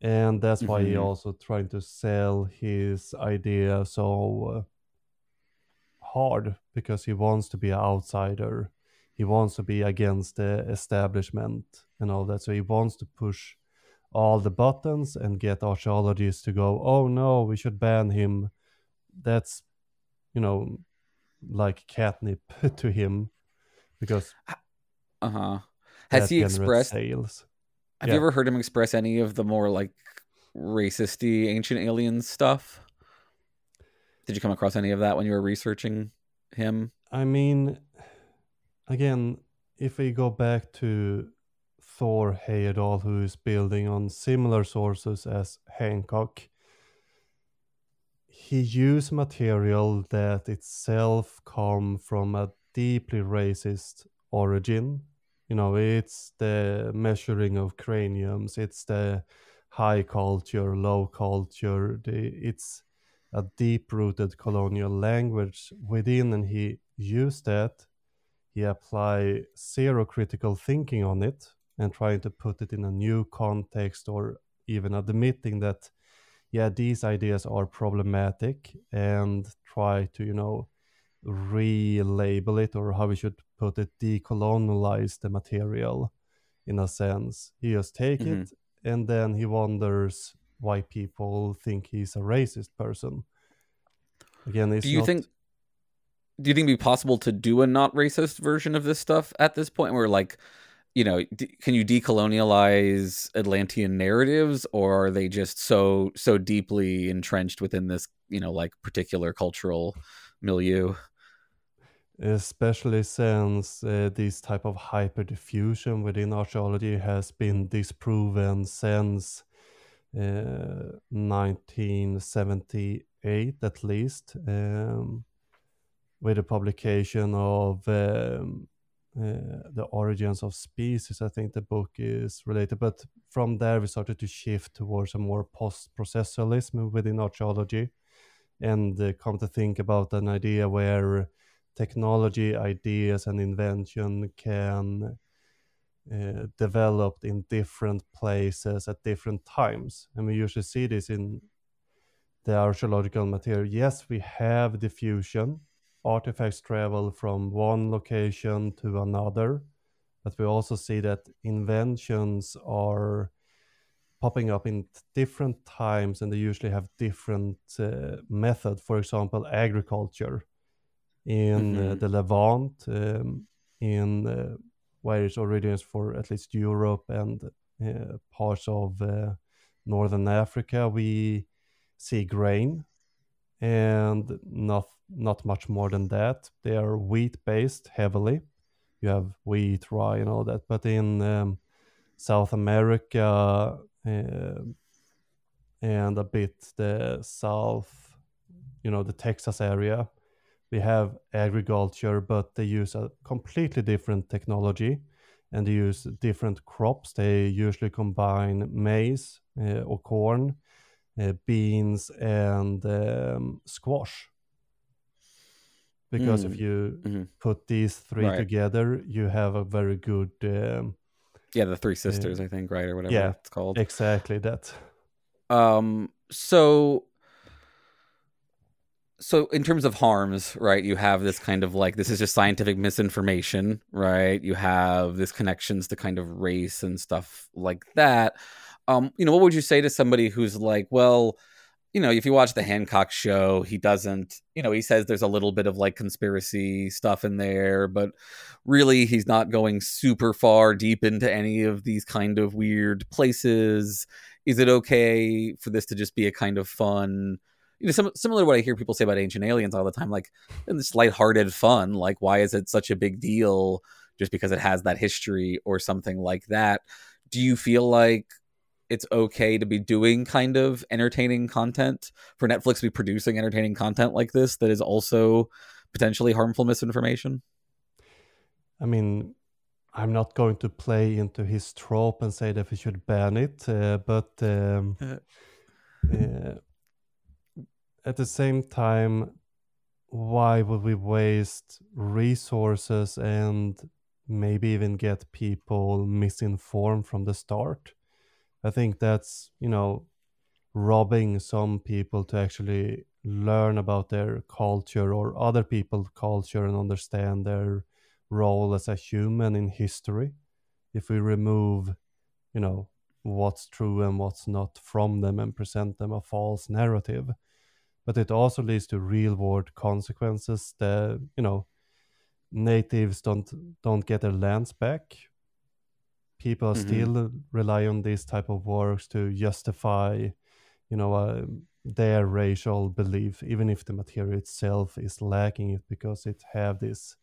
and that's why he Mhm. also trying to sell his idea so uh, hard because he wants to be an outsider he wants to be against the establishment and all that. So he wants to push all the buttons and get archaeologists to go, oh no, we should ban him. That's, you know, like catnip [LAUGHS] to him because Uh huh. Has he expressed? sales. Have yeah. you ever heard him express any of the more like racisty ancient aliens stuff? Did you come across any of that when you were researching him? I mean, again, if we go back to Thor Heyerdahl, who is building on similar sources as Hancock, he used material that itself come from a deeply racist origin. You know, it's the measuring of craniums, it's the high culture, low culture, the, it's a deep rooted colonial language within, and he used that. He applied zero critical thinking on it and trying to put it in a new context or even admitting that yeah these ideas are problematic and try to you know relabel it or how we should put it decolonialize the material in a sense he just take Mhm. it and then he wonders why people think he's a racist person again it's do you not- think? Do you think it'd be possible to do a not racist version of this stuff at this point, where like, you know, d- can you decolonialize Atlantean narratives, or are they just so so deeply entrenched within this, you know, like particular cultural milieu? especially since uh, this type of hyperdiffusion within archaeology has been disproven since uh, 1978 at least um, with the publication of um, uh, the origins of species i think the book is related. But from there we started to shift towards a more post-processualism within archaeology and uh, come to think about an idea where technology ideas and invention can uh, develop in different places at different times. And we usually see this in the archaeological material. Yes we have diffusion artifacts travel from one location to another but we also see that inventions are popping up in different times and they usually have different uh, method for example agriculture in uh, Mhm. the levant um, in uh, where it originates for at least europe and uh, parts of uh, northern africa we see grain and not not much more than that. They are wheat based heavily. You have wheat rye and all that. But in um, south america uh, and a bit the south you know the texas area we have agriculture but they use a completely different technology and they use different crops. They usually combine maize uh, or corn uh, beans and um, squash because if Mm, you mhm. put these three Right. together you have a very good um, Yeah, the Three Sisters, I think, right, or whatever yeah, it's called. exactly that Um, so, so in terms of harms, right? You have this kind of like this is just scientific misinformation, right? You have this connections to kind of race and stuff like that. Um, you know, what would you say to somebody who's like, well, you know, if you watch the Hancock show, he doesn't, you know, he says there's a little bit of like conspiracy stuff in there, but really he's not going super far deep into any of these kind of weird places. Is it okay for this to just be a kind of fun, you know, some, similar to what I hear people say about ancient aliens all the time, like and this lighthearted fun, like why is it such a big deal just because it has that history or something like that? Do you feel like it's okay to be doing kind of entertaining content for Netflix to be producing entertaining content like this that is also potentially harmful misinformation? I mean, I'm not going to play into his trope and say that we should ban it, uh, but um, [LAUGHS] Uh. uh, at the same time, why would we waste resources and maybe even get people misinformed from the start? I think that's, you know, robbing some people to actually learn about their culture or other people's culture and understand their role as a human in history. If we remove you know what's true and what's not from them and present them a false narrative. But it also leads to real world consequences that you know natives don't don't get their lands back people Mhm. still rely on these type of works to justify you know uh, their racial belief even if the material itself is lacking it because it have this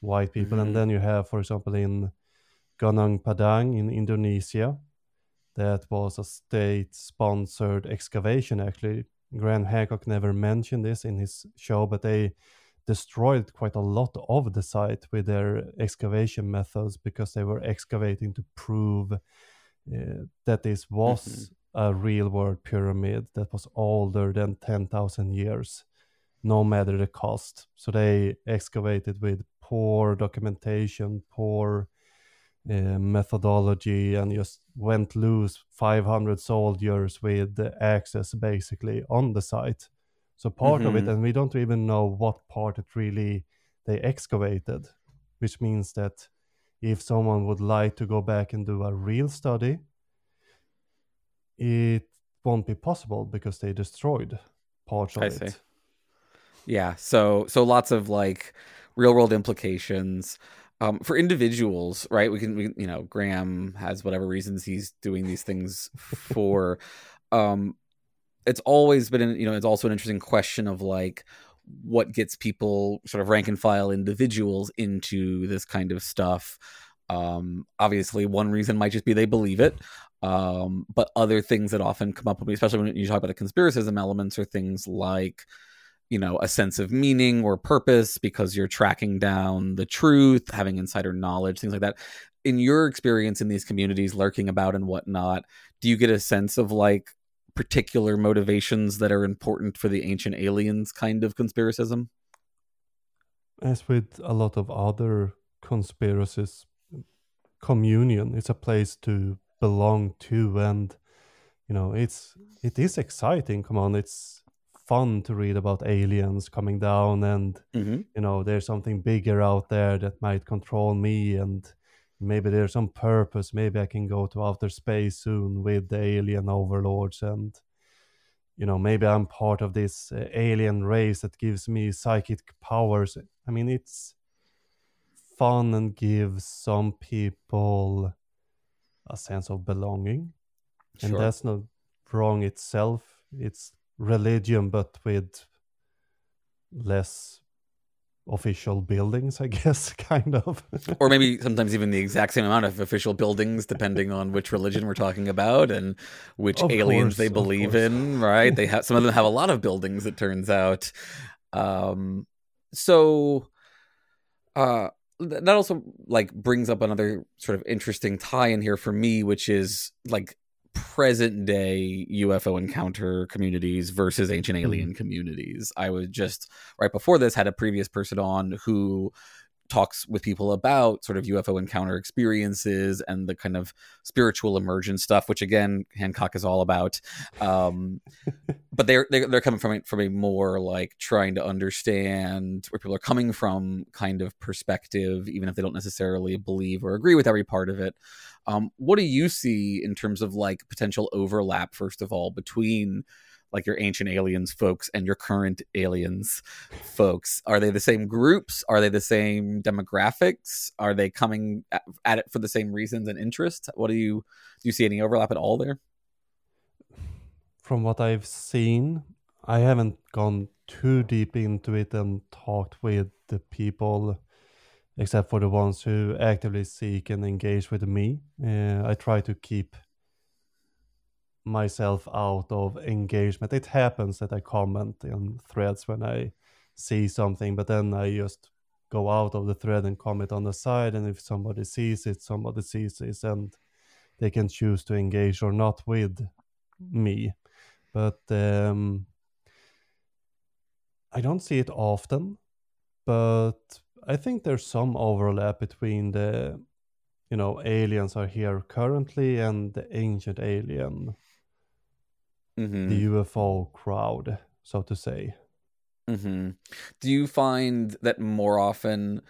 white people Mhm. and then you have for example in Gunung Padang in Indonesia that was a state sponsored excavation actually Graham Hancock never mentioned this in his show but they destroyed quite a lot of the site with their excavation methods because they were excavating to prove uh, that this was a real world pyramid that was older than 10,000 years, no matter the cost. So they excavated with poor documentation, poor uh, methodology, and just went loose 500 soldiers with access basically on the site. So part of it, Mhm. and we don't even know what part it really they excavated, which means that if someone would like to go back and do a real study, it won't be possible because they destroyed parts of I it. see. Yeah. So so lots of like real world implications. Um, for individuals, right? We can, we, you know, Graham has whatever reasons he's doing these things for. [LAUGHS] um, it's always been, you know, it's also an interesting question of like what gets people sort of rank and file individuals into this kind of stuff. Um, obviously, one reason might just be they believe it. Um, but other things that often come up, with me especially when you talk about the conspiracism elements, are things like you know a sense of meaning or purpose because you're tracking down the truth having insider knowledge things like that in your experience in these communities lurking about and whatnot do you get a sense of like particular motivations that are important for the ancient aliens kind of conspiracism As with a lot of other conspiracies, communion is a place to belong to, and you know it's it is exciting. Come on, it's fun to read about aliens coming down and mm-hmm. you know there's something bigger out there that might control me and maybe there's some purpose. Maybe I can go to outer space soon with the alien overlords and you know maybe i'm part of this uh, alien race that gives me psychic powers. I mean it's fun and gives some people a sense of belonging. And that's not wrong itself. It's religion but with less official buildings i [LAUGHS] guess kind of. [LAUGHS] Or maybe sometimes even the exact same amount of official buildings depending on which religion we're talking about and which Of aliens they course, of believe in right? They [LAUGHS] have some of them have a lot of buildings it turns out. Um so uh that also like brings up another sort of interesting tie in here for me which is like present day UFO encounter communities versus ancient hmm. alien communities. I was just right before this had a previous person on who talks with people about sort of UFO encounter experiences and the kind of spiritual emergence stuff, which again Hancock is all about. Um, but they're, they're they're coming from a, from a more like trying to understand where people are coming from kind of perspective, even if they don't necessarily believe or agree with every part of it. Um, what do you see in terms of like potential overlap, first of all, between like your ancient aliens folks and your current aliens folks? Are they the same groups? Are they the same demographics? Are they coming at, it for the same reasons and interests? What do you do? You see any overlap at all there? from what I've seen, I haven't gone too deep into it and talked with the people, except for the ones who actively seek and engage with me. Uh, I try to keep myself out of engagement. It happens that I comment on threads when I see something, but then I just go out of the thread and comment on the side. And if somebody sees it, somebody sees it, and they can choose to engage or not with me but um, I don't see it often. But I think there's some overlap between the, you know, aliens are here currently and the ancient alien, Mm-hmm. the UFO crowd, so to say. Mm-hmm. Do you find that more often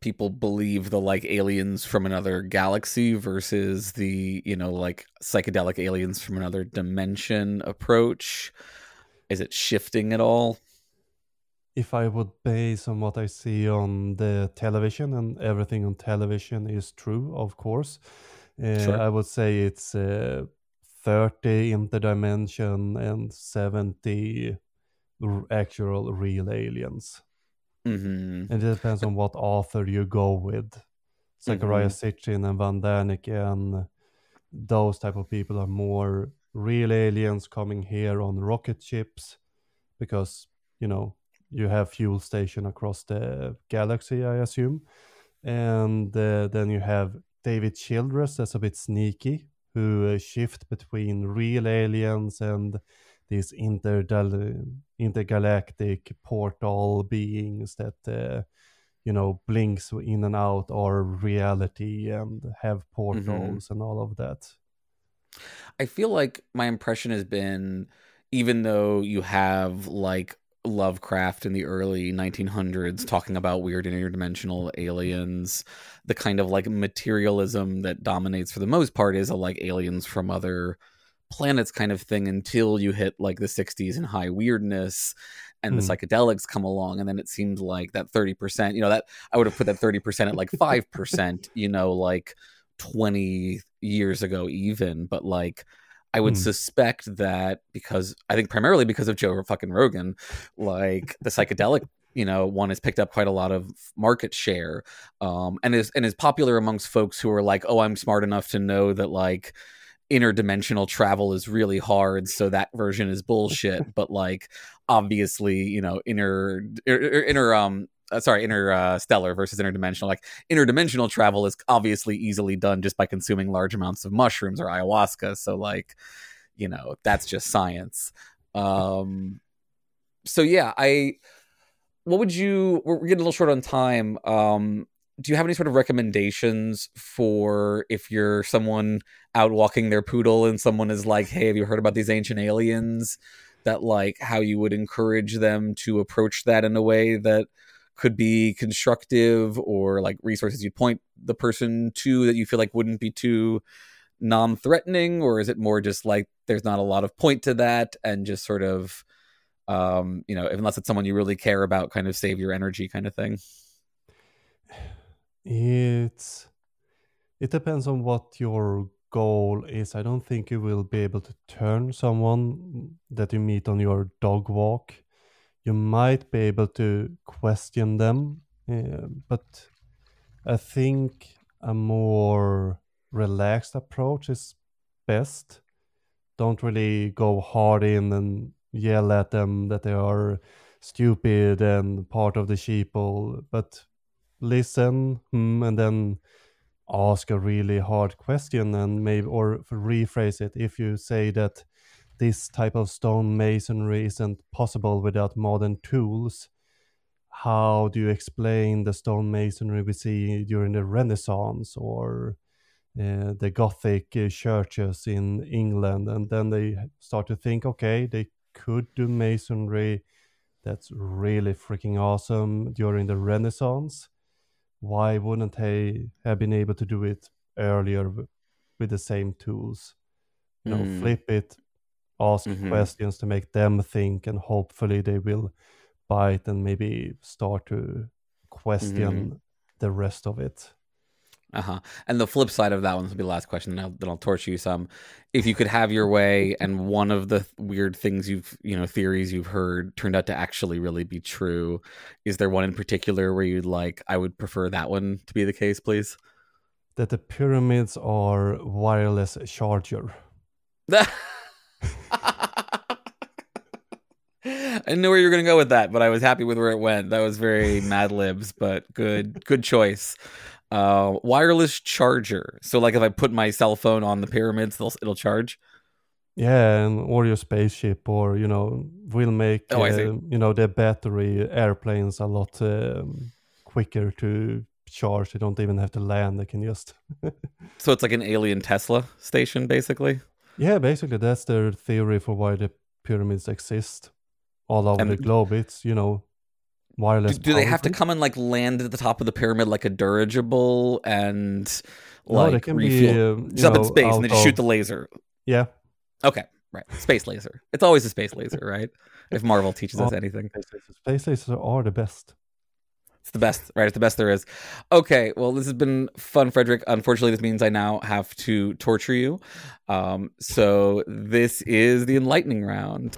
people believe the like aliens from another galaxy versus the you know like psychedelic aliens from another dimension approach? Is it shifting at all? If I would base on what I see on the television, and everything on television is true, of course, uh, Sure. I would say it's uh, 30 interdimension and 70 r- actual real aliens. Mm-hmm. And it depends on what author you go with. Zecharia Sitchin and Von Däniken, those type of people are more real aliens coming here on rocket ships because, you know, you have fuel station across the galaxy, I assume. And uh, then you have David Childress, that's a bit sneaky, who uh, shift between real aliens and these intergalactic portal beings that uh, you know blinks in and out our reality and have portals and all of that. I feel like my impression has been, even though you have like Lovecraft in the early 1900s talking about weird interdimensional aliens, the kind of like materialism that dominates for the most part is a like aliens from other planets kind of thing until you hit like the 60s and high weirdness and the Hmm. psychedelics come along and then it seemed like that 30% you know that i would have put that 30% at like 5% you know like 20 years ago even but like i would Hmm. suspect that because i think primarily because of joe fucking rogan like the psychedelic you know one has picked up quite a lot of market share um and is and is popular amongst folks who are like oh i'm smart enough to know that like interdimensional travel is really hard so that version is bullshit but like obviously you know inner er, er, inner um uh, sorry interstellar versus interdimensional. Like interdimensional travel is obviously easily done just by consuming large amounts of mushrooms or ayahuasca. So like you know that's just science. Um so yeah i what would you we're getting a little short on time. Um do you have any sort of recommendations for if you're someone out walking their poodle and someone is like hey have you heard about these ancient aliens? that like how you would encourage them to approach that in a way that could be constructive or like resources you point the person to that you feel like wouldn't be too non-threatening or is it more just like there's not a lot of point to that and just sort of um you know unless it's someone you really care about kind of save your energy kind of thing It's it depends on what your goal is. I don't think you will be able to turn someone that you meet on your dog walk. You might be able to question them, uh, but I think a more relaxed approach is best. Don't really go hard in and yell at them that they are stupid and part of the sheeple, but listen hmm, and then ask a really hard question and maybe or rephrase it if you say that this type of stone masonry isn't possible without modern tools how do you explain the stone masonry we see during the renaissance or uh, the gothic uh, churches in england and then they start to think okay they could do masonry that's really freaking awesome during the renaissance why wouldn't they have been able to do it earlier with the same tools? You know, Mm. flip it, ask Mhm. questions to make them think, and hopefully they will bite and maybe start to question the rest of it. Uh-huh. And the flip side of that one this will be the last question, then I'll, then I'll torture you some. If you could have your way and one of the th- weird things you've, you know, theories you've heard turned out to actually really be true, is there one in particular where you'd like, I would prefer that one to be the case, please? That the pyramids are wireless charger. [LAUGHS] I knew where you were going to go with that, but I was happy with where it went. That was very [LAUGHS] Mad Libs, but good, good choice. Uh, wireless charger. So, like, if I put my cell phone on the pyramids, they'll, it'll charge. Yeah, and or your spaceship, or you know, will make Oh, uh, you know the battery airplanes a lot um, quicker to charge. They don't even have to land; they can just [LAUGHS] So it's like an alien Tesla station, basically. yeah. Basically, that's their theory for why the pyramids exist all over the globe. It's you know wireless. do they have to come and like land at the top of the pyramid like a dirigible and like No, can be, refuel you just up in know, space and they just shoot the laser? Yeah, Okay, right. Space laser. It's always a space laser, right? If Marvel teaches us [LAUGHS] Oh. anything. space lasers. Space lasers are the best. It's the best, right? It's the best there is. Okay, well, this has been fun, Fredrik. Unfortunately, this means I now have to torture you. Um, so this is the enlightening round.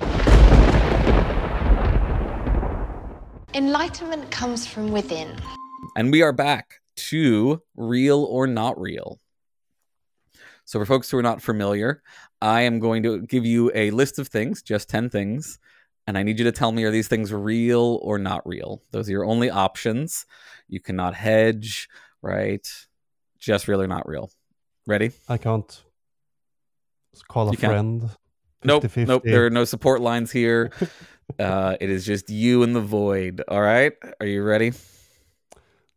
Enlightenment comes from within. And we are back to real or not real. So, for folks who are not familiar, I am going to give you a list of things, just 10 things, and I need you to tell me are these things real or not real? Those are your only options. You cannot hedge, right? Just real or not real. Ready? I can't call a You can't? friend. Nope, 50-50. nope. There are no support lines here. [LAUGHS] uh, it is just you and the void. All right. Are you ready?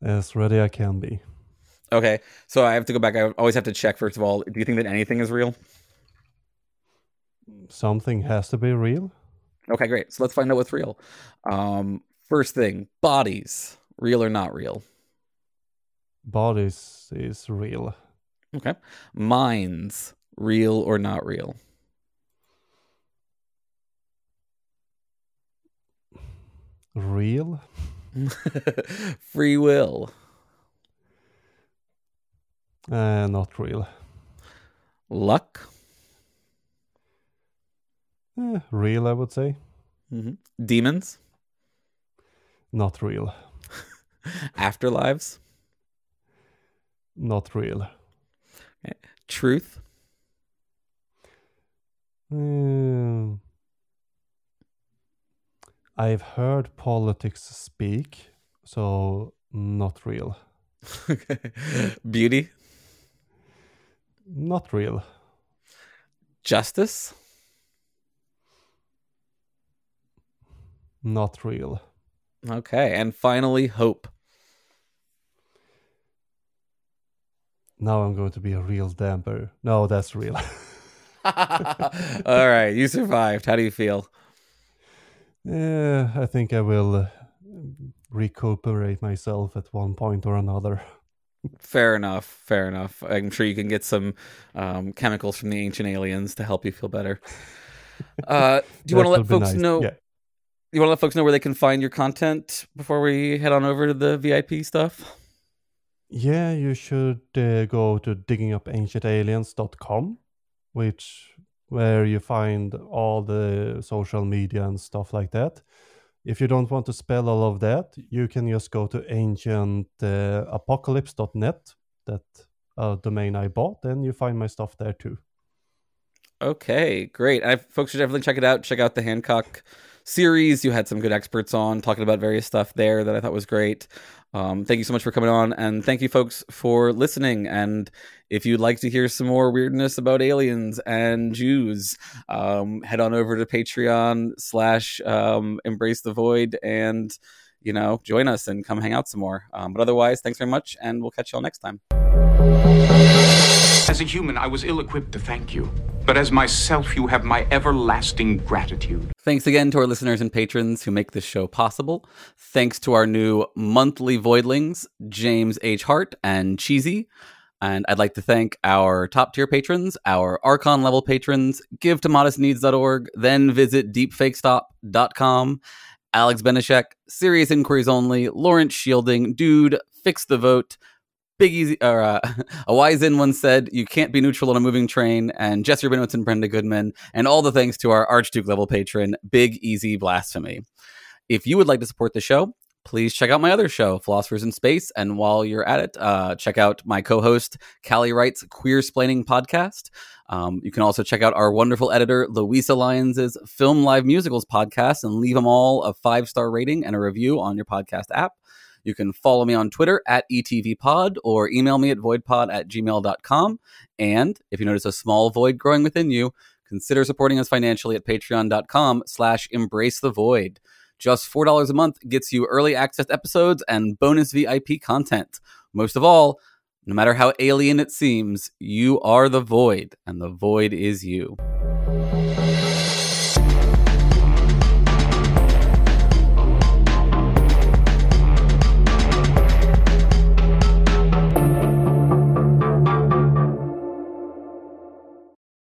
As ready I can be. Okay. So I have to go back. I always have to check, first of all, do you think that anything is real? Something has to be real. Okay, great. So let's find out what's real. Um, first thing bodies, real or not real? Bodies is real. Okay. Minds, real or not real? Real? [LAUGHS] Free will, Uh, not real. luck, Eh, real, I would say. Mhm. demons, Not real. [LAUGHS] afterlives, Not real. truth, Mm. I've heard politics speak, so not real. [LAUGHS] beauty, Not real. justice, Not real. okay, and finally hope. Now I'm going to be a real damper. No, that's real. [LAUGHS] All right, you survived. How do you feel? Yeah, I think I will uh, recuperate myself at one point or another. [LAUGHS] Fair enough. Fair enough. I'm sure you can get some um, chemicals from the ancient aliens to help you feel better. Uh, [LAUGHS] do you want to let folks nice. know? Yeah. You want to let folks know where they can find your content before we head on over to the VIP stuff? Yeah, you should uh, go to diggingupancientaliens.com, which where you find all the social media and stuff like that. If you don't want to spell all of that, you can just go to ancientapocalypse.net, uh, that uh, domain I bought, and you find my stuff there too. Okay, great. I, folks should definitely check it out. Check out the Hancock series. You had some good experts on talking about various stuff there that I thought was great. Um, thank you so much for coming on, and thank you, folks, for listening. And if you'd like to hear some more weirdness about aliens and Jews, um, head on over to Patreon slash um, Embrace the Void and you know join us and come hang out some more. Um, but otherwise, thanks very much, and we'll catch y'all next time. As a human, I was ill equipped to thank you. But as myself, you have my everlasting gratitude. Thanks again to our listeners and patrons who make this show possible. Thanks to our new monthly voidlings, James H. Hart and Cheesy. And I'd like to thank our top tier patrons, our Archon level patrons, give to modestneeds.org, then visit deepfakestop.com, Alex Beneshek, Serious Inquiries Only, Lawrence Shielding, Dude, Fix the Vote, Big Easy, or uh, [LAUGHS] a wise in once said, "You can't be neutral on a moving train." And Jesse Rabinowitz and Brenda Goodman, and all the thanks to our Archduke level patron, Big Easy Blasphemy. If you would like to support the show, please check out my other show, Philosophers in Space. And while you're at it, uh, check out my co-host Callie Wright's Queersplaining podcast. Um, you can also check out our wonderful editor Louisa Lyons's Filmed Live Musicals podcast and leave them all a five star rating and a review on your podcast app. You can follow me on Twitter at ETVPod or email me at voidpod at gmail.com. And if you notice a small void growing within you, consider supporting us financially at patreon.com slash embrace the void. Just $4 a month gets you early access episodes and bonus VIP content. Most of all, no matter how alien it seems, you are the void, and the void is you.